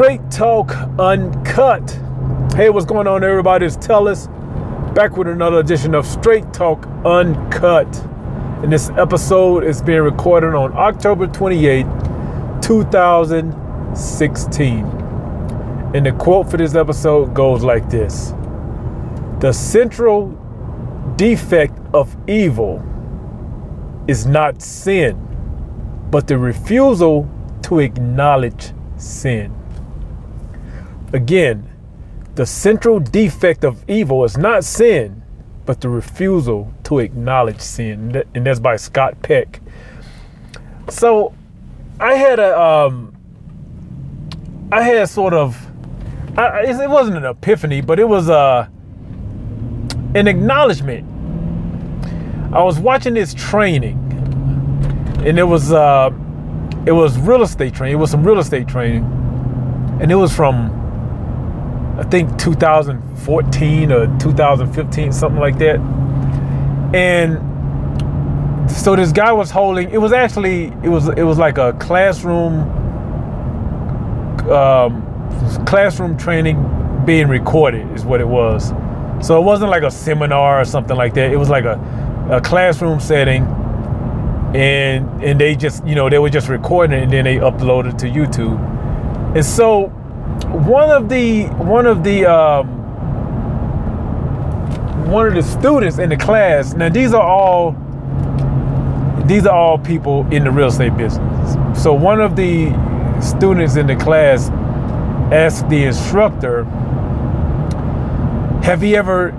Straight Talk Uncut. Hey, what's going on, everybody? It's Tellus back with another edition of Straight Talk Uncut. And this episode is being recorded on October 28, 2016. And the quote for this episode goes like this The central defect of evil is not sin, but the refusal to acknowledge sin. Again, the central defect of evil is not sin, but the refusal to acknowledge sin. And that's by Scott Peck. So I had a, um, I had sort of, I, it wasn't an epiphany, but it was uh, an acknowledgement. I was watching this training, and it was uh, it was real estate training. It was some real estate training, and it was from I think 2014 or 2015, something like that. And so this guy was holding. It was actually it was it was like a classroom um, classroom training being recorded is what it was. So it wasn't like a seminar or something like that. It was like a, a classroom setting and and they just you know they were just recording it and then they uploaded to YouTube. And so one of the one of the um, one of the students in the class. Now these are all these are all people in the real estate business. So one of the students in the class asked the instructor, "Have he ever?"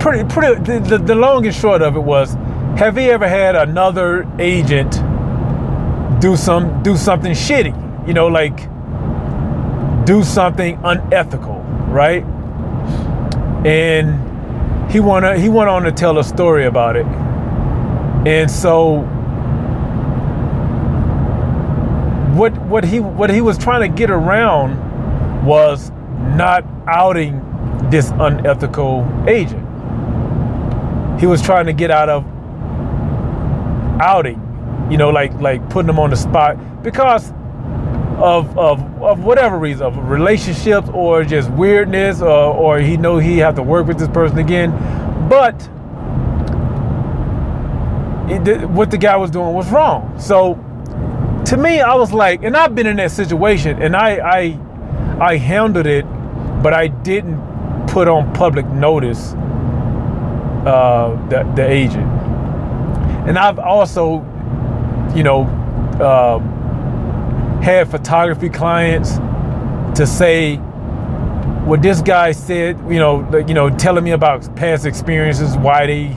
Pretty pretty. The, the, the long and short of it was have you ever had another agent do some do something shitty? You know, like do something unethical, right? And he wanna he went on to tell a story about it. And so what what he what he was trying to get around was not outing this unethical agent. He was trying to get out of outing, you know, like like putting him on the spot because of of, of whatever reason, of relationships or just weirdness, or, or he know he have to work with this person again. But what the guy was doing was wrong. So to me, I was like, and I've been in that situation, and I I I handled it, but I didn't put on public notice uh, the the agent and I've also, you know, um, had photography clients to say what this guy said, you know, you know, telling me about past experiences, why they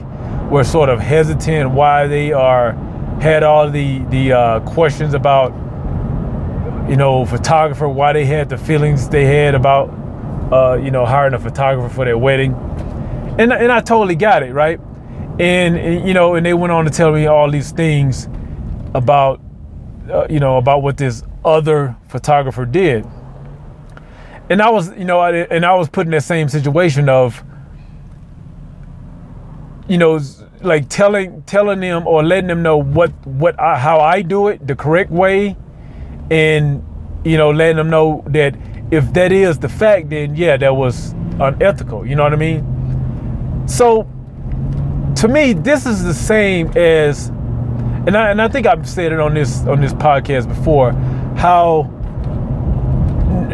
were sort of hesitant, why they are had all the the uh, questions about, you know, photographer, why they had the feelings they had about, uh, you know, hiring a photographer for their wedding, and and I totally got it, right? and, and, you know, and they went on to tell me all these things about, uh, you know, about what this other photographer did. And I was, you know, I, and I was put in that same situation of, you know, like telling telling them or letting them know what what I, how I do it the correct way, and you know, letting them know that if that is the fact, then yeah, that was unethical. You know what I mean? So to me, this is the same as, and I, and I think I've said it on this on this podcast before, how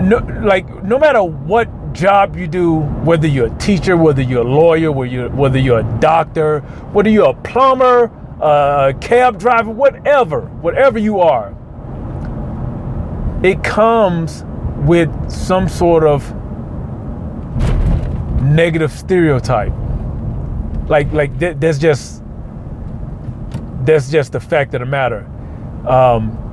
no, like no matter what job you do, whether you're a teacher, whether you're a lawyer, whether you're, whether you're a doctor, whether you're a plumber, a cab driver, whatever, whatever you are, it comes with some sort of negative stereotype like like th- that's just that's just the fact of the matter. Um,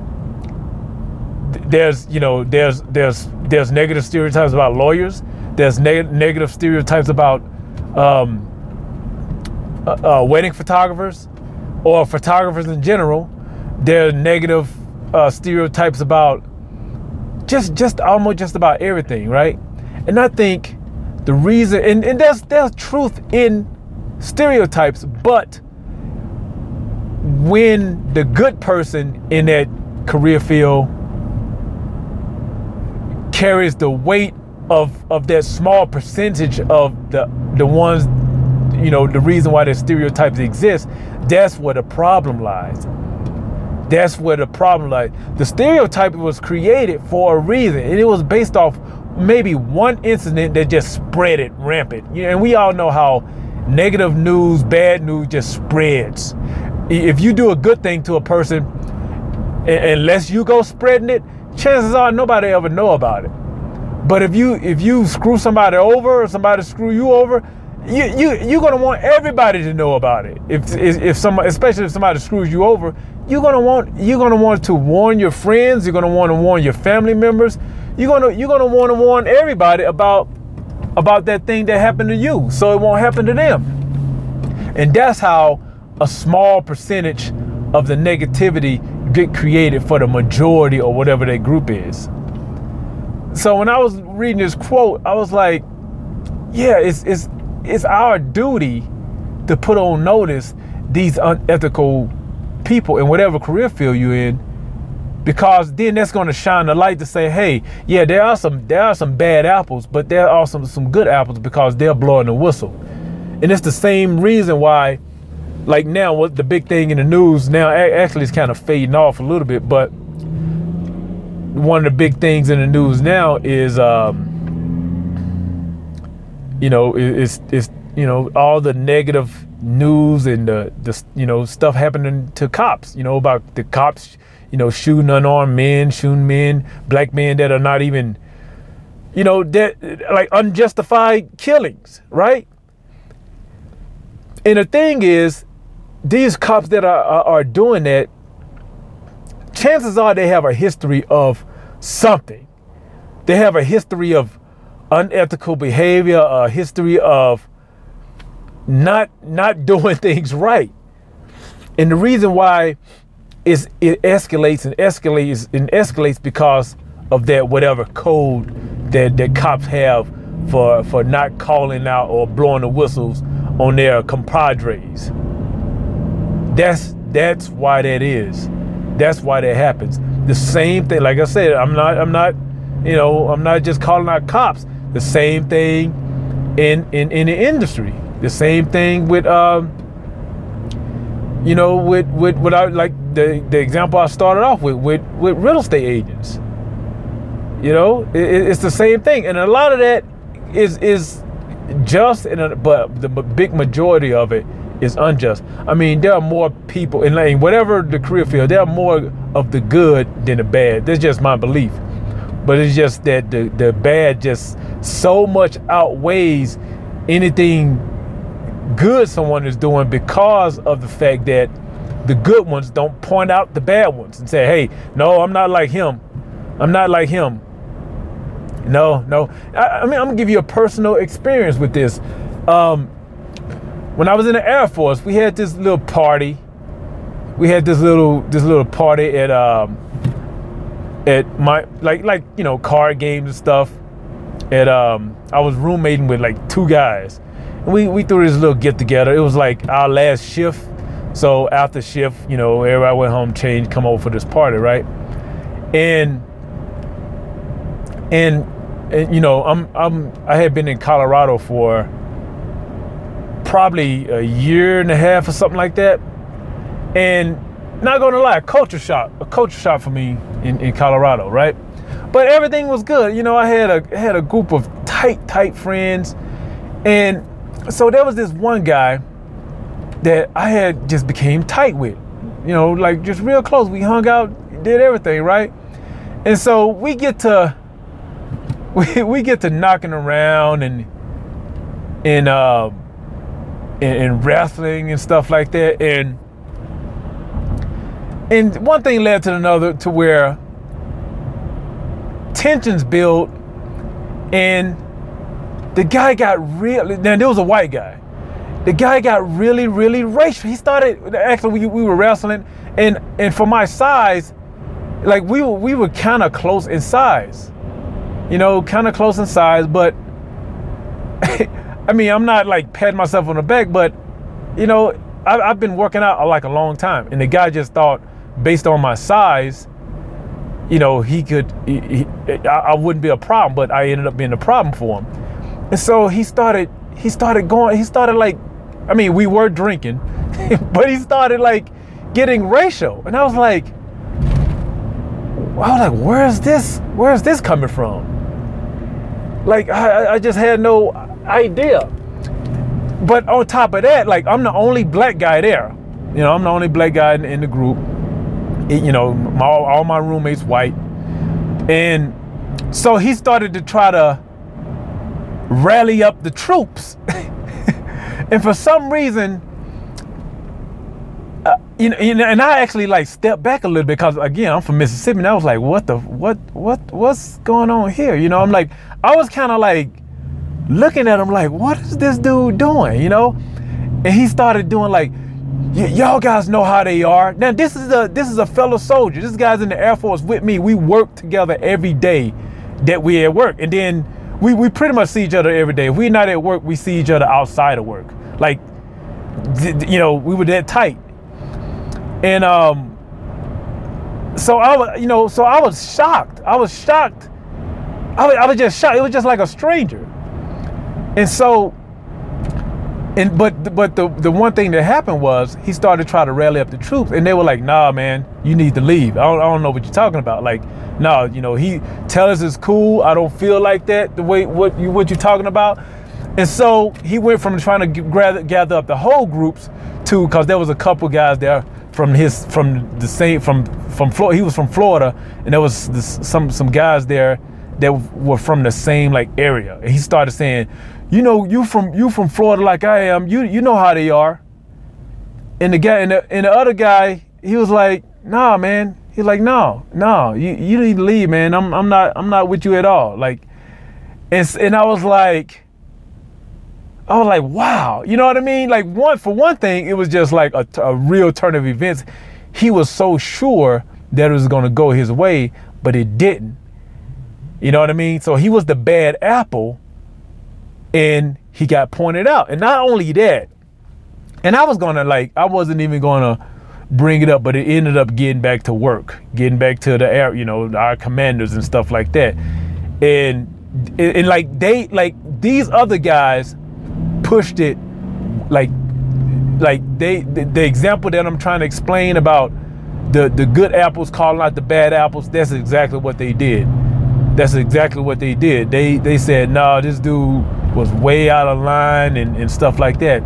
there's you know there's there's there's negative stereotypes about lawyers. There's neg- negative stereotypes about um, uh, uh, wedding photographers or photographers in general. There are negative uh, stereotypes about just just almost just about everything, right? And I think the reason and, and there's there's truth in stereotypes, but when the good person in that career field carries the weight of of that small percentage of the the ones you know the reason why the stereotypes exist that's where the problem lies. That's where the problem lies. The stereotype was created for a reason and it was based off maybe one incident that just spread it rampant. Yeah, and we all know how negative news bad news just spreads. If you do a good thing to a person unless you go spreading it chances are nobody ever know about it but if you if you screw somebody over or somebody screw you over, you you you're gonna want everybody to know about it. If if somebody, especially if somebody screws you over, you're gonna want you're gonna want to warn your friends. You're gonna want to warn your family members. You're gonna you're gonna want to warn everybody about about that thing that happened to you, so it won't happen to them. And that's how a small percentage of the negativity get created for the majority or whatever that group is. So when I was reading this quote, I was like, yeah, it's it's it's our duty to put on notice these unethical people in whatever career field you're in because then that's going to shine the light to say hey yeah there are some there are some bad apples but there are some some good apples because they're blowing the whistle and it's the same reason why like now what the big thing in the news now actually is kind of fading off a little bit but one of the big things in the news now is, um, you know, is is you know all the negative news and the the you know stuff happening to cops. You know about the cops, you know, shooting unarmed men, shooting men, black men that are not even, you know, that like unjustified killings, right? And the thing is, these cops that are, are, are doing that chances are they have a history of something. They have a history of unethical behavior, a history of not not doing things right. And the reason why is it escalates and escalates and escalates because of that whatever code that, that cops have for for not calling out or blowing the whistles on their compadres. That's that's why that is. That's why that happens. The same thing, like I said, I'm not, I'm not, you know, I'm not just calling out cops. The same thing in in in the industry. The same thing with, um, you know, with with without like the the example I started off with with with real estate agents. You know, it, it's the same thing, and a lot of that is is just, and but the big majority of it is unjust. I mean, there are more people in like, whatever the career field, there are more of the good than the bad. That's just my belief. But it's just that the, the bad just so much outweighs anything good someone is doing because of the fact that the good ones don't point out the bad ones and say, hey, no, I'm not like him. I'm not like him. No, no. I, I mean, I'm gonna give you a personal experience with this. Um, when I was in the Air Force, we had this little party. We had this little this little party at um at my like like you know card games and stuff. At um I was roommating with like two guys. And we we threw this little get together. It was like our last shift. So after shift, you know, everybody went home, changed, come over for this party, right? And and and you know, I'm I'm I had been in Colorado for probably a year and a half or something like that. And not gonna lie, a culture shock, a culture shock for me in, in Colorado, right? But everything was good. You know, I had a had a group of tight, tight friends. And so there was this one guy that I had just became tight with. You know, like just real close. We hung out, did everything, right? And so we get to we, we get to knocking around and and um, uh in, wrestling and stuff like that. And and one thing led to another to where tensions built and the guy got really now there was a white guy the guy got really really racial he started actually we, we were wrestling and and for my size like we were we were kind of close in size you know kind of close in size but I mean, I'm not like patting myself on the back, but you know, I, have been working out uh, like a long time, and the guy just thought, based on my size, you know, he could, he, he, I, I wouldn't be a problem, but I ended up being a problem for him. And so he started, he started going, he started like, I mean, we were drinking, but he started like getting racial. And I was like, I was like, where's this, where's this coming from? Like, I, I just had no idea. But on top of that, like, I'm the only black guy there. You know, I'm the only black guy in, in the group. It, you know, my, all my roommates white. And so he started to try to rally up the troops. and for some reason, uh, you, know, and I actually like stepped back a little bit because again, I'm from Mississippi, and I was like, "What the what what what's going on here?" You know, I'm like, I was kind of like looking at him like, "What is this dude doing?" You know, and he started doing like, y'all guys know how they are. Now this is a this is a fellow soldier. This guy's in the Air Force with me. We work together every day that we at work, and then we we pretty much see each other every day. If we're not at work, we see each other outside of work. Like, you know, we were that tight, and um. So I was, you know, so I was shocked. I was shocked. I was, I was just shocked. It was just like a stranger. And so and but but the the one thing that happened was he started to try to rally up the troops, and they were like, "Nah, man, you need to leave. I don't, I don't know what you're talking about. Like, nah, you know, he tell us it's cool. I don't feel like that. The way what you what you're talking about." And so he went from trying to gather, gather up the whole groups to because there was a couple guys there from his from the same from from Florida. He was from Florida, and there was this, some some guys there that were from the same like area. And he started saying, you know, you from you from Florida like I am. You you know how they are. And the guy and the, and the other guy, he was like, nah, man. He's like, no, no, you you need to leave, man. I'm I'm not I'm not with you at all. Like, and and I was like, I was like, wow, you know what I mean? Like one for one thing, it was just like a, a real turn of events. He was so sure that it was gonna go his way, but it didn't. You know what I mean? So he was the bad apple and he got pointed out. And not only that, and I was gonna like, I wasn't even gonna bring it up, but it ended up getting back to work, getting back to the air, you know, our commanders and stuff like that. And and like they like these other guys pushed it like like they the, the example that I'm trying to explain about the the good apples calling out the bad apples, that's exactly what they did. That's exactly what they did. They they said, "No, nah, this dude was way out of line and, and stuff like that.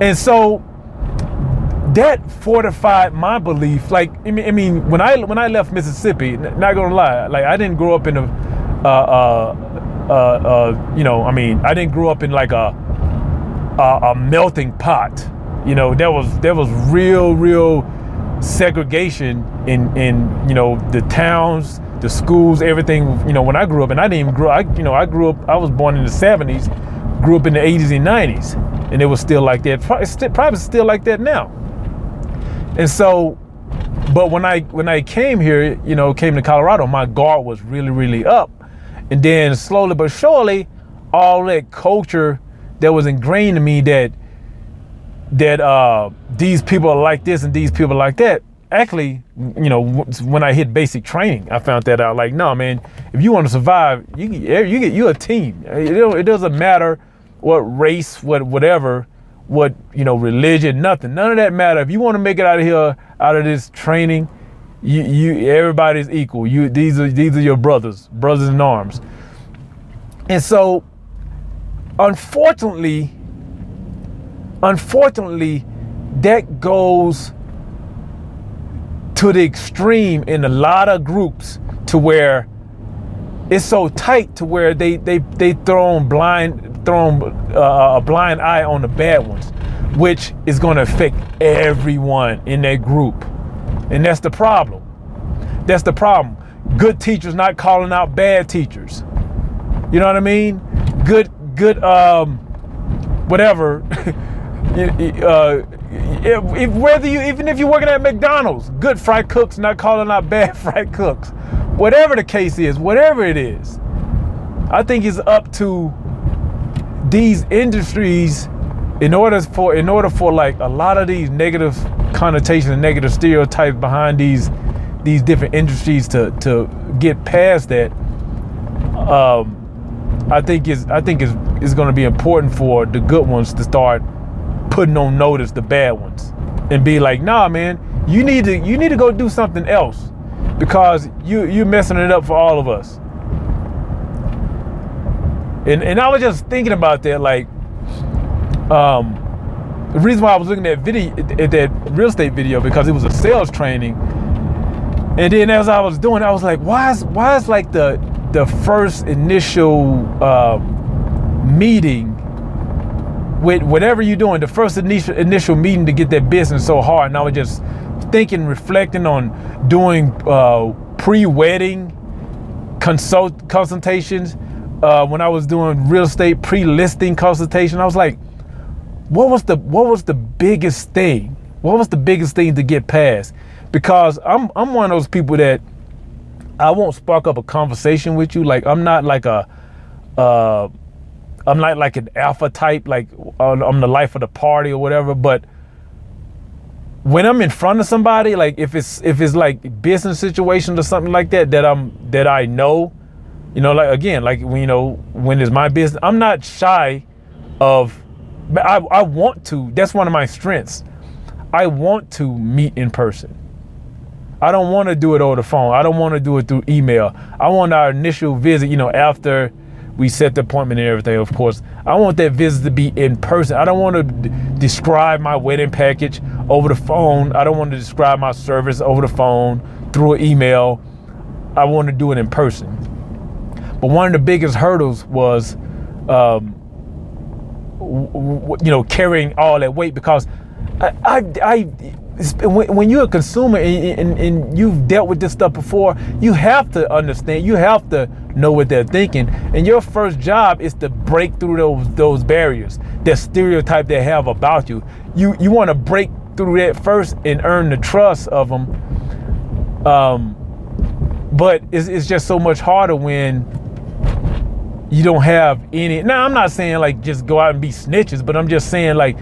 And so that fortified my belief. Like I mean, when I when I left Mississippi, not gonna lie, like I didn't grow up in a, uh, uh, uh, uh, you know, I mean, I didn't grow up in like a, a, a melting pot. You know, there was there was real real segregation in in you know the towns the schools, everything. You know, when I grew up, and I didn't even grow. I, you know, I grew up. I was born in the '70s, grew up in the '80s and '90s, and it was still like that. Probably, still, still like that now. And so, but when I when I came here, you know, came to Colorado, my guard was really really up, and then slowly but surely, all that culture that was ingrained in me that that uh, these people are like this and these people are like that actually, you know, when I hit basic training, I found that out. Like, no, man, if you want to survive, you you get you a team. It, doesn't matter what race, what whatever, what you know, religion, nothing. None of that matter. If you want to make it out of here, out of this training, you you everybody's equal. You these are these are your brothers, brothers in arms. And so, unfortunately, unfortunately, that goes to the extreme in a lot of groups to where it's so tight to where they they they throw blind throw uh, a blind eye on the bad ones, which is going to affect everyone in that group, and that's the problem. That's the problem. Good teachers not calling out bad teachers. You know what I mean? Good good um whatever. uh, if, if, whether you even if you're working at McDonald's, good fry cooks not calling out bad fry cooks. Whatever the case is, whatever it is, I think it's up to these industries in order for in order for like a lot of these negative connotations and negative stereotypes behind these these different industries to to get past that. Um, I think is I think is is going to be important for the good ones to start putting on notice the bad ones and be like, nah, man, you need to you need to go do something else because you you're messing it up for all of us. And and I was just thinking about that, like, um, the reason why I was looking at video at that real estate video because it was a sales training. And then as I was doing, I was like, why is why is like the the first initial uh, meeting with whatever you're doing, the first initial initial meeting to get that business so hard. And I was just thinking, reflecting on doing uh, pre-wedding consult consultations. Uh, when I was doing real estate pre-listing consultation, I was like, what was the what was the biggest thing? What was the biggest thing to get past? Because I'm I'm one of those people that I won't spark up a conversation with you. Like I'm not like a uh, I'm not like an alpha type, like I'm the life of the party or whatever. But when I'm in front of somebody, like if it's if it's like business situations or something like that that I'm that I know, you know, like again, like you know when it's my business, I'm not shy of. I I want to. That's one of my strengths. I want to meet in person. I don't want to do it over the phone. I don't want to do it through email. I want our initial visit, you know, after we set the appointment and everything, of course. I want that visit to be in person. I don't want to d- describe my wedding package over the phone. I don't want to describe my service over the phone through an email. I want to do it in person. But one of the biggest hurdles was, um, w- w- you know, carrying all that weight because I, I, I when you're a consumer and, and, and, you've dealt with this stuff before, you have to understand, you have to know what they're thinking. And your first job is to break through those those barriers, that stereotype they have about you. You you want to break through that first and earn the trust of them. Um, but it's, it's just so much harder when you don't have any. Now I'm not saying like just go out and be snitches, but I'm just saying like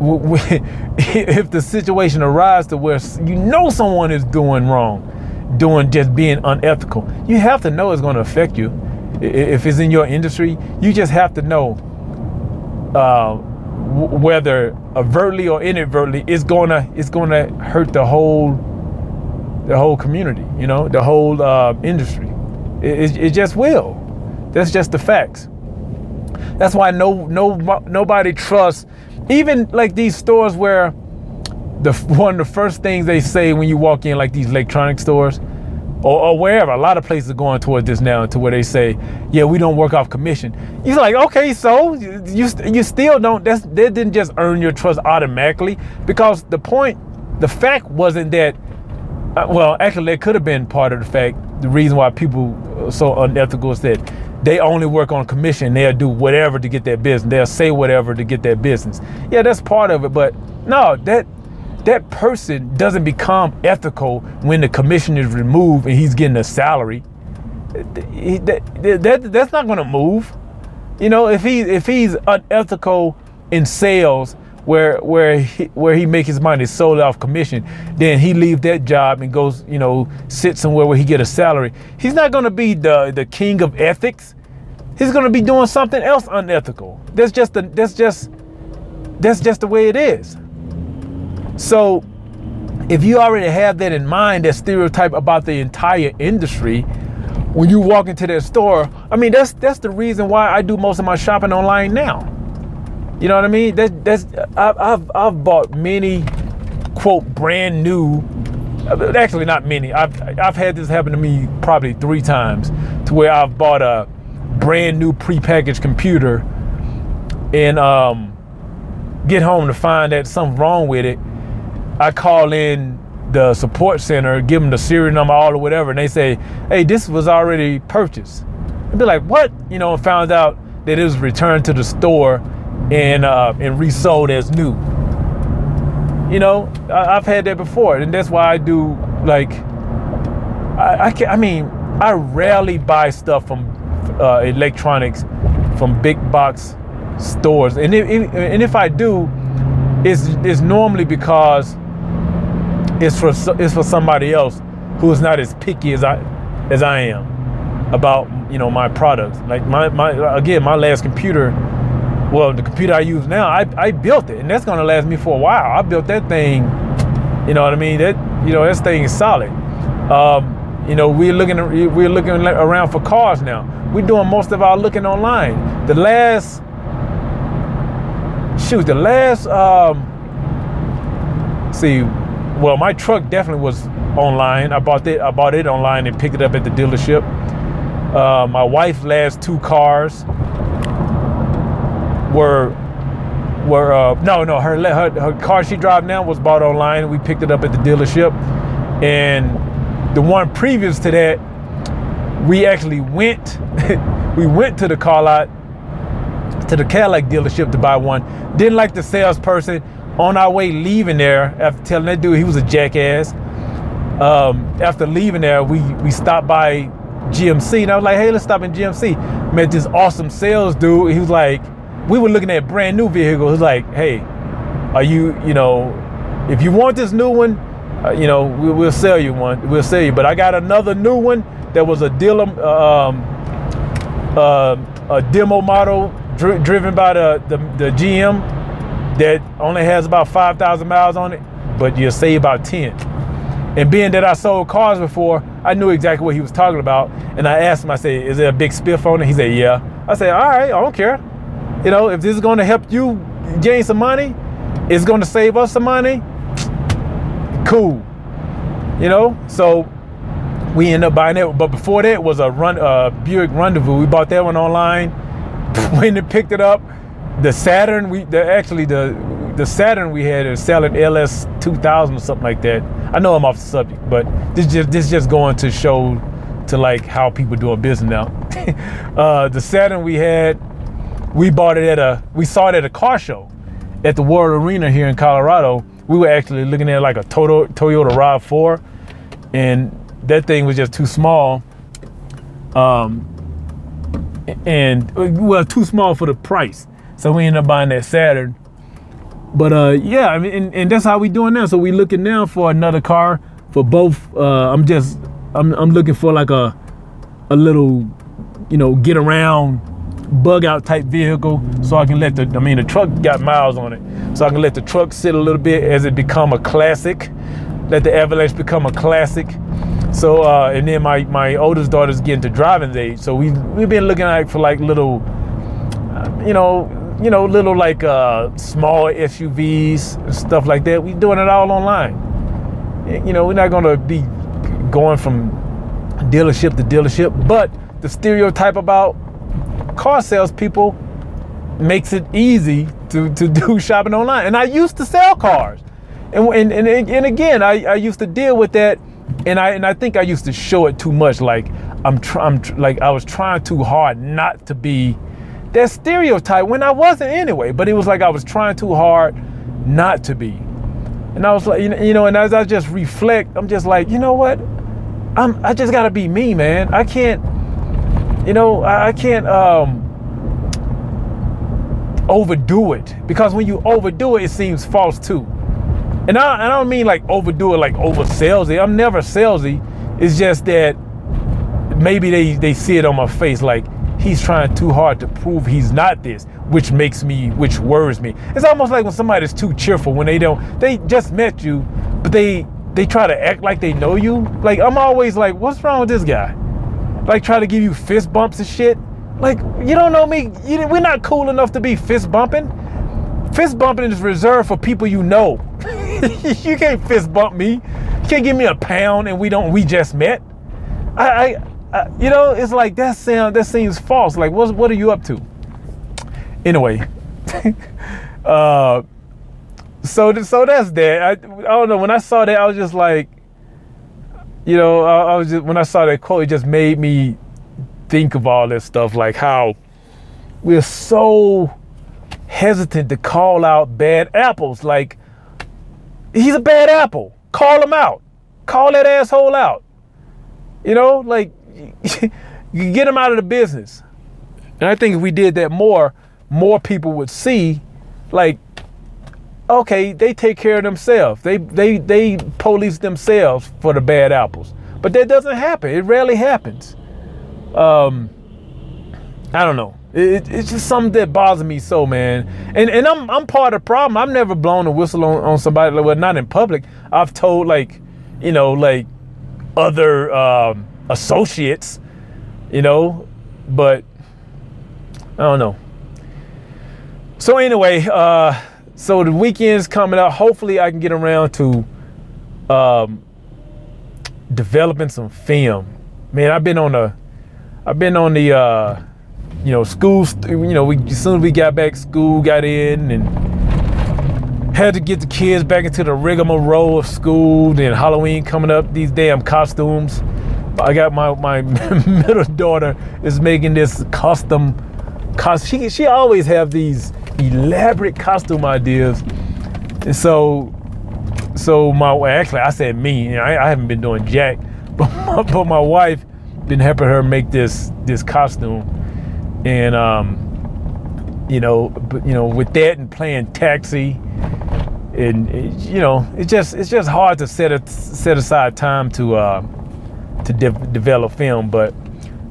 if the situation arises to where you know someone is doing wrong, doing just being unethical, you have to know it's going to affect you. If it's in your industry, you just have to know uh, whether overtly or inadvertently it's gonna it's gonna hurt the whole the whole community. You know, the whole uh, industry. It, it, it just will. That's just the facts. That's why no no nobody trusts even like these stores where the one of the first things they say when you walk in like these electronic stores or, or, wherever a lot of places are going toward this now to where they say yeah we don't work off commission. You're like okay so you you still don't that's that didn't just earn your trust automatically. Because the point the fact wasn't that uh, well actually it could have been part of the fact the reason why people so unethical is that they only work on commission. They'll do whatever to get their business. They'll say whatever to get their business. Yeah, that's part of it. But no, that that person doesn't become ethical when the commission is removed and he's getting a salary. That, that, that that's not going to move. You know, if he if he's unethical in sales where where he, where he make his money solely off commission, then he leave that job and goes, you know, sit somewhere where he get a salary. He's not going to be the the king of ethics. He's going to be doing something else unethical. That's just the that's just that's just the way it is. So, if you already have that in mind, that stereotype about the entire industry, when you walk into that store, I mean, that's that's the reason why I do most of my shopping online now. You know what I mean? That, that's I've, I've I've bought many quote brand new. Actually, not many. I've I've had this happen to me probably three times, to where I've bought a brand new prepackaged computer, and um, get home to find that something wrong with it. I call in the support center, give them the serial number, all or whatever, and they say, "Hey, this was already purchased." I'd be like, "What?" You know, and found out that it was returned to the store and uh, and resold as new. You know, I, have had that before, and that's why I do like. I I, can, I mean, I rarely buy stuff from uh, electronics from big box stores, and if, and if I do, it's it's normally because it's for it's for somebody else who is not as picky as I as I am about you know my products. Like my my again my last computer, well the computer I use now I, I built it and that's gonna last me for a while. I built that thing, you know what I mean? That you know this thing is solid. Um, you know we're looking we're looking around for cars now. We're doing most of our looking online. The last shoot the last um, see well my truck definitely was online. I bought it I bought it online and picked it up at the dealership. Uh, my wife's last two cars were were uh, no no her, her her car she drives now was bought online. We picked it up at the dealership, and the one previous to that, we actually went we went to the car lot to the Cadillac dealership to buy one. Didn't like the salesperson. On our way leaving there, after telling that dude he was a jackass, um, after leaving there, we we stopped by GMC. And I was like, hey, let's stop in GMC. Met this awesome sales dude. He was like, we were looking at brand new vehicles. Like, hey, are you, you know, if you want this new one, uh, you know, we, will sell you one. We'll sell you. But I got another new one that was a dealer, um, uh, a demo model dri- driven by the, the, the GM that only has about 5,000 miles on it, but you'll save about 10. And being that I sold cars before, I knew exactly what he was talking about. And I asked him, I said, is there a big spiff on it? He said, yeah. I said, all right, I don't care. You know, if this is going to help you gain some money, it's going to save us some money, cool. You know, so we end up buying it. But before that was a run, uh, Buick Rendezvous. We bought that one online. when they picked it up, the Saturn, we the, actually the the Saturn we had is selling LS 2000 or something like that. I know I'm off the subject, but this just this just going to show to like how people doing business now. uh, the Saturn we had, we bought it at a we saw it at a car show at the World Arena here in Colorado. We were actually looking at like a Toyota, Toyota RAV4, and that thing was just too small. Um, and well, too small for the price. So we ended up buying that Saturn but uh, yeah, I mean, and, and, that's how we doing now. So we looking now for another car for both. Uh, I'm just, I'm, I'm looking for like a, a little, you know, get around, bug out type vehicle, so I can let the. I mean, the truck got miles on it, so I can let the truck sit a little bit as it become a classic. Let the Avalanche become a classic. So uh, and then my my oldest daughter's getting to driving age, so we we've been looking at for like little, you know you know, little like uh, small SUVs and stuff like that. We're doing it all online. You know, we're not gonna be going from dealership to dealership, but the stereotype about car salespeople makes it easy to, to do shopping online. And I used to sell cars. And, and, and, and again, I, I used to deal with that and I and I think I used to show it too much. Like I'm, tr- I'm tr- like I was trying too hard not to be that stereotype when I wasn't anyway. But it was like I was trying too hard not to be. And I was like, you know, and as I just reflect, I'm just like, you know what? I'm I just gotta be me, man. I can't, you know, I, can't um overdo it. Because when you overdo it, it seems false too. And I, I don't mean like overdo it like over salesy. I'm never salesy. It's just that maybe they, they see it on my face like, he's trying too hard to prove he's not this, which makes me, which worries me. It's almost like when somebody's too cheerful when they don't, they just met you, but they they try to act like they know you. Like I'm always like, what's wrong with this guy? Like try to give you fist bumps and shit. Like you don't know me. You, we're not cool enough to be fist bumping. Fist bumping is reserved for people you know. you can't fist bump me. You can't give me a pound and we don't. We just met. I, I uh, you know, it's like that sound that seems false. Like, what what are you up to? Anyway, uh, so so that's that. I, I don't know. When I saw that, I was just like, you know, I, I was just when I saw that quote, it just made me think of all this stuff, like how we're so hesitant to call out bad apples. Like, he's a bad apple. Call him out. Call that asshole out. You know, like you get him out of the business. And I think if we did that more, more people would see, like, okay, they take care of themselves. They they they police themselves for the bad apples. But that doesn't happen. It rarely happens. Um, I don't know. It, it's just something that bothers me so, man. And and I'm I'm part of the problem. I've never blown a whistle on, on somebody, well, not in public. I've told like, you know, like other um, associates, you know, but I don't know. So anyway, uh, so the weekend's coming up. Hopefully, I can get around to um, developing some film. Man, I've been on the, I've been on the, uh, you know, school. You know, we as soon as we got back, school got in and had to get the kids back into the rigmarole of school. Then Halloween coming up, these damn costumes. I got my my middle daughter is making this custom. Cost she she always have these elaborate costume ideas, and so so my actually I said me. You know, I, I haven't been doing jack, but my, but my wife been helping her make this this costume, and um, you know, but you know, with that and playing taxi, and you know, it's just it's just hard to set a, set aside time to uh, to de- develop film. But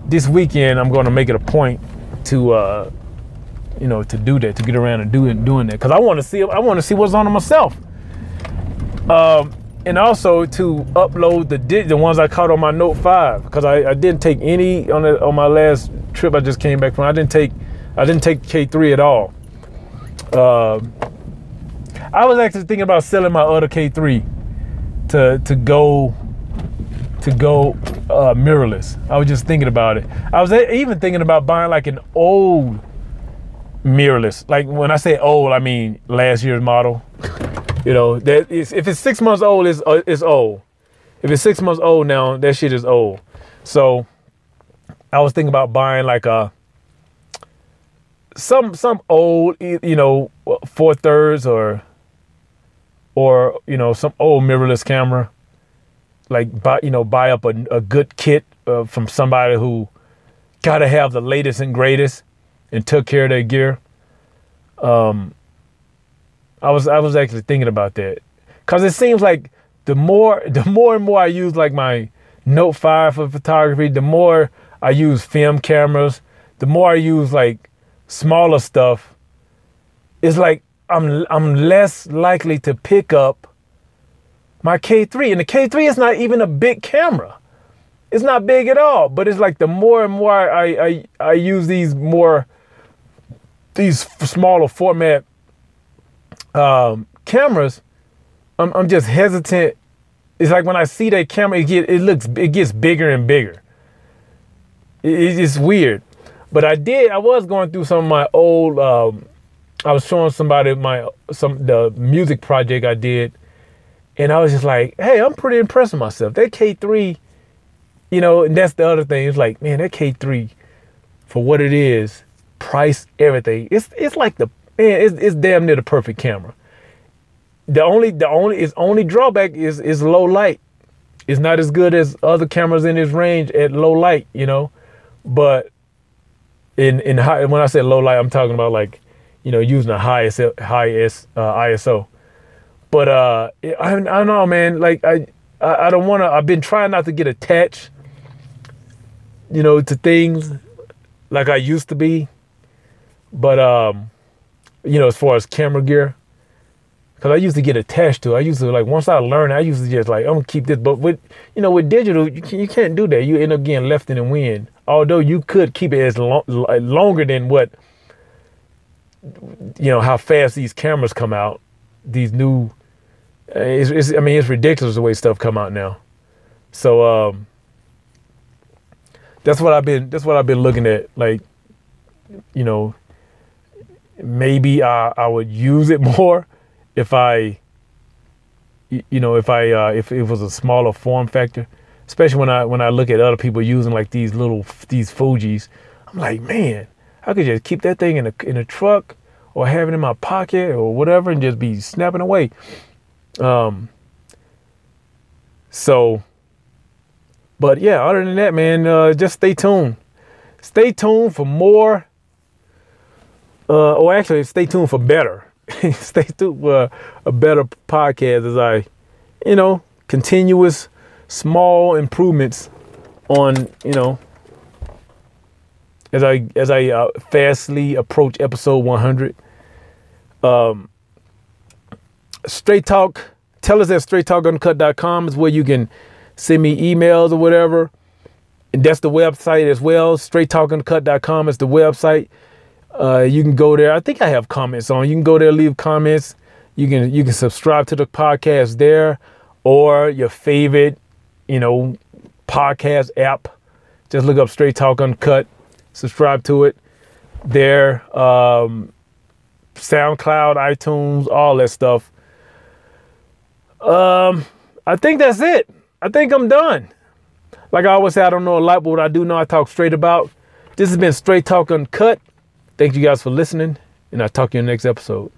this weekend, I'm going to make it a point to uh, you know to do that, to get around and doing doing that, because I want to see I want to see what's on it myself. Um, and also to upload the the ones I caught on my Note Five because I, I didn't take any on the, on my last trip I just came back from. I didn't take I didn't take K three at all. Uh, I was actually thinking about selling my other K three to to go to go uh, mirrorless. I was just thinking about it. I was even thinking about buying like an old mirrorless. Like when I say old, I mean last year's model. You know, that is, if it's six months old, it's, uh, it's old. If it's six months old now, that shit is old. So I was thinking about buying like a some some old, you know, four thirds or or you know some old mirrorless camera. Like buy you know buy up a, a good kit uh, from somebody who gotta have the latest and greatest and took care of their gear. Um, I was I was actually thinking about that because it seems like the more the more and more I use like my Note Five for photography, the more I use film cameras, the more I use like smaller stuff. It's like I'm I'm less likely to pick up my K3, and the K3 is not even a big camera. It's not big at all, but it's like the more and more I I, I use these more these smaller format um, cameras, I'm, I'm just hesitant. It's like when I see that camera, it get it looks it gets bigger and bigger. It, it's weird. But I did. I was going through some of my old. Um, I was showing somebody my some the music project I did, and I was just like, "Hey, I'm pretty impressed with myself." That K3, you know, and that's the other thing. It's like, man, that K3, for what it is, price, everything. It's it's like the man, it's, it's damn near the perfect camera. The only the only its only drawback is is low light. It's not as good as other cameras in its range at low light, you know. But in in high when I say low light, I'm talking about like, you know, using a highest highest uh, ISO. But uh, I I don't know, man. Like I I, I don't want to. I've been trying not to get attached, you know, to things like I used to be. But um, you know, as far as camera gear. Cause I used to get attached to. It. I used to like once I learned, I used to just like I'm gonna keep this. But with you know, with digital, you, can, you can't do that. You end up getting left in the wind. Although you could keep it as long, longer than what you know how fast these cameras come out. These new, uh, it's, it's, I mean, it's ridiculous the way stuff come out now. So um, that's what I've been. That's what I've been looking at. Like, you know, maybe I, I would use it more if I, you know, if I uh, if it was a smaller form factor. Especially when I when I look at other people using like these little these Fuji's, I'm like, man, I could just keep that thing in a in a truck or have it in my pocket or whatever and just be snapping away. Um. So. But yeah, other than that, man, uh, just stay tuned. Stay tuned for more uh, or actually, stay tuned for better. stay tuned for a better podcast as I, you know, continuous small improvements on you know as I as I uh, fastly approach episode 100. Um, straight talk. Tell us at straighttalkuncut.com is where you can send me emails or whatever. And that's the website as well. Straighttalkuncut.com is the website. Uh, you can go there. I think I have comments on. You can go there, leave comments. You can you can subscribe to the podcast there, or your favorite, you know, podcast app. Just look up Straight Talk Uncut. Subscribe to it. There, um, SoundCloud, iTunes, all that stuff. Um, I think that's it. I think I'm done. Like I always say, I don't know a lot, but what I do know, I talk straight about. This has been Straight Talk Uncut. Thank you guys for listening, and I'll talk to you in the next episode.